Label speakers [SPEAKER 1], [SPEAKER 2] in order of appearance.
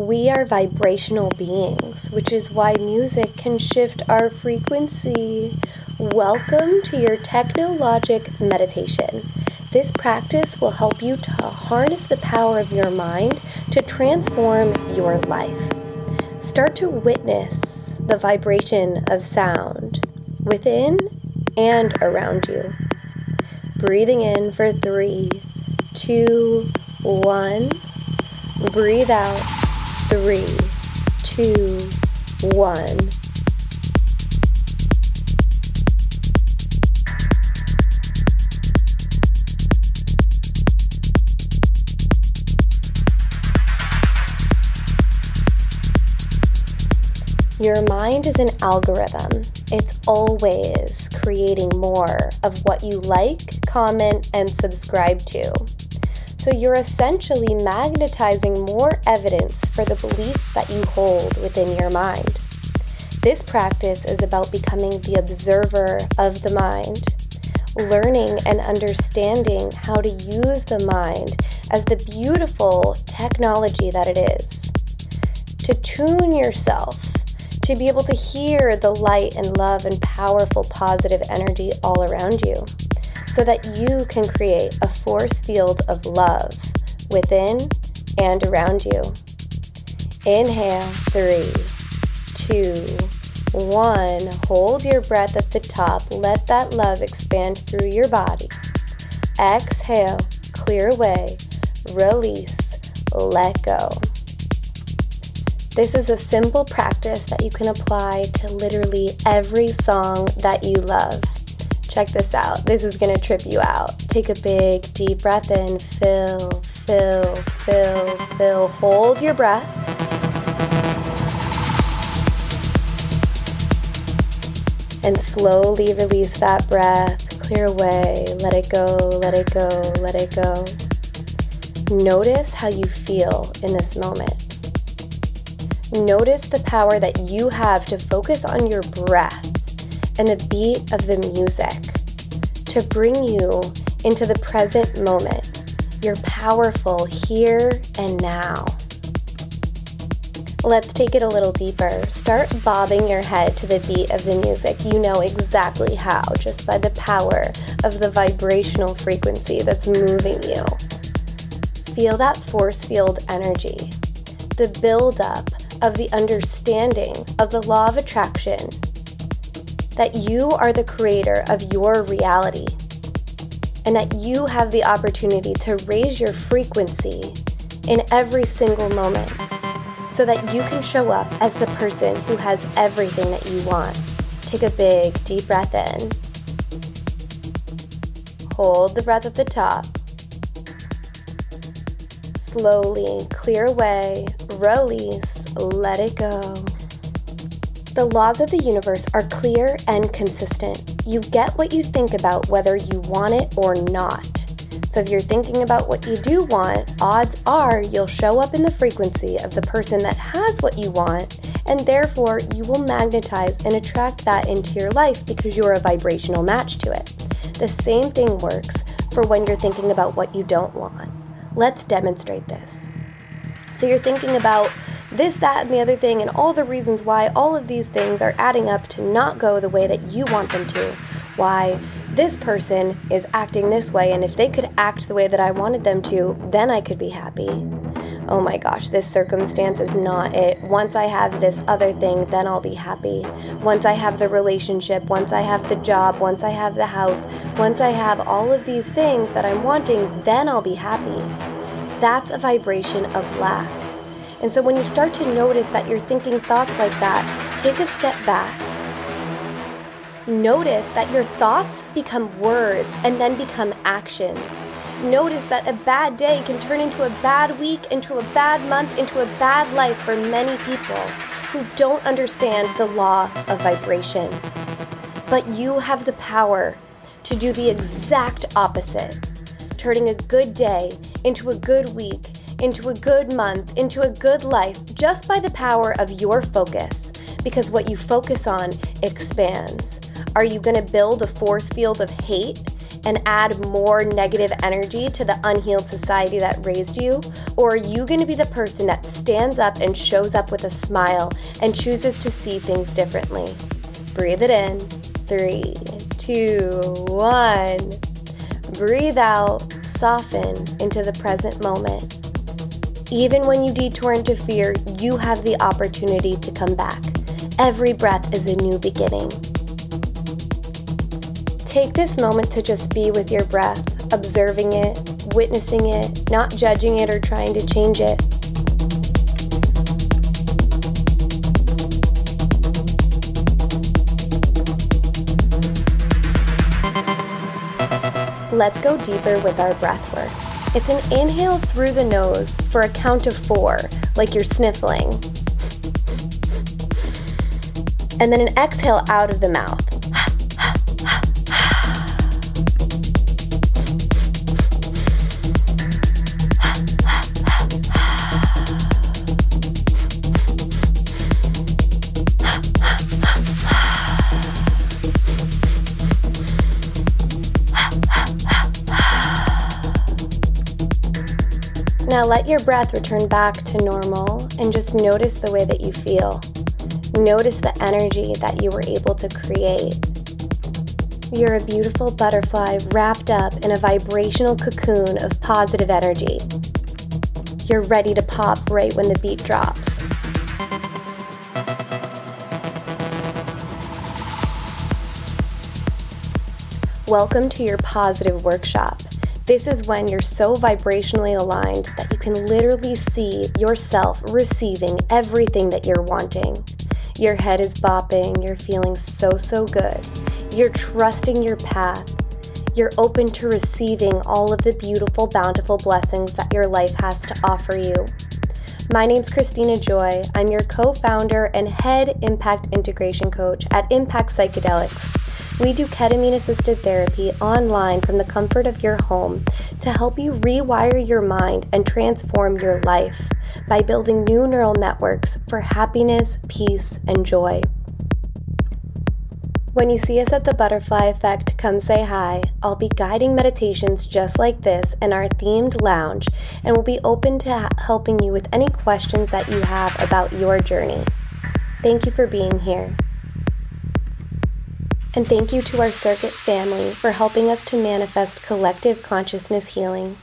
[SPEAKER 1] We are vibrational beings, which is why music can shift our frequency. Welcome to your Technologic meditation. This practice will help you to harness the power of your mind to transform your life. Start to witness the vibration of sound within and around you. Breathing in for three, two, one. Breathe out. Three, two, one. Your mind is an algorithm. It's always creating more of what you like, comment, and subscribe to. So you're essentially magnetizing more evidence for the beliefs that you hold within your mind. This practice is about becoming the observer of the mind, learning and understanding how to use the mind as the beautiful technology that it is. To tune yourself to be able to hear the light and love and powerful positive energy all around you so that you can create a force field of love within and around you. Inhale, three, two, one. Hold your breath at the top. Let that love expand through your body. Exhale, clear away, release, let go. This is a simple practice that you can apply to literally every song that you love. Check this out. This is going to trip you out. Take a big, deep breath in. Fill, fill, fill, fill. Hold your breath. And slowly release that breath. Clear away. Let it go, let it go, let it go. Notice how you feel in this moment. Notice the power that you have to focus on your breath and the beat of the music to bring you into the present moment. You're powerful here and now. Let's take it a little deeper. Start bobbing your head to the beat of the music. You know exactly how, just by the power of the vibrational frequency that's moving you. Feel that force field energy, the buildup of the understanding of the law of attraction that you are the creator of your reality and that you have the opportunity to raise your frequency in every single moment so that you can show up as the person who has everything that you want. Take a big, deep breath in. Hold the breath at the top. Slowly clear away, release, let it go. The laws of the universe are clear and consistent. You get what you think about whether you want it or not. So if you're thinking about what you do want, odds are you'll show up in the frequency of the person that has what you want, and therefore you will magnetize and attract that into your life because you're a vibrational match to it. The same thing works for when you're thinking about what you don't want. Let's demonstrate this. So you're thinking about this, that, and the other thing, and all the reasons why all of these things are adding up to not go the way that you want them to. Why this person is acting this way, and if they could act the way that I wanted them to, then I could be happy. Oh my gosh, this circumstance is not it. Once I have this other thing, then I'll be happy. Once I have the relationship, once I have the job, once I have the house, once I have all of these things that I'm wanting, then I'll be happy. That's a vibration of lack. And so when you start to notice that you're thinking thoughts like that, take a step back. Notice that your thoughts become words and then become actions. Notice that a bad day can turn into a bad week, into a bad month, into a bad life for many people who don't understand the law of vibration. But you have the power to do the exact opposite, turning a good day into a good week into a good month, into a good life, just by the power of your focus. Because what you focus on expands. Are you going to build a force field of hate and add more negative energy to the unhealed society that raised you? Or are you going to be the person that stands up and shows up with a smile and chooses to see things differently? Breathe it in. Three, two, one. Breathe out, soften into the present moment. Even when you detour into fear, you have the opportunity to come back. Every breath is a new beginning. Take this moment to just be with your breath, observing it, witnessing it, not judging it or trying to change it. Let's go deeper with our breath work. It's an inhale through the nose for a count of four, like you're sniffling. And then an exhale out of the mouth. Let your breath return back to normal and just notice the way that you feel. Notice the energy that you were able to create. You're a beautiful butterfly wrapped up in a vibrational cocoon of positive energy. You're ready to pop right when the beat drops. Welcome to your positive workshop. This is when you're so vibrationally aligned that you can literally see yourself receiving everything that you're wanting. Your head is bopping, you're feeling so, so good. You're trusting your path. You're open to receiving all of the beautiful, bountiful blessings that your life has to offer you. My name's Christina Joy. I'm your co founder and head impact integration coach at Impact Psychedelics. We do ketamine assisted therapy online from the comfort of your home to help you rewire your mind and transform your life by building new neural networks for happiness, peace, and joy. When you see us at the Butterfly Effect, come say hi. I'll be guiding meditations just like this in our themed lounge and we'll be open to helping you with any questions that you have about your journey. Thank you for being here. And thank you to our circuit family for helping us to manifest collective consciousness healing.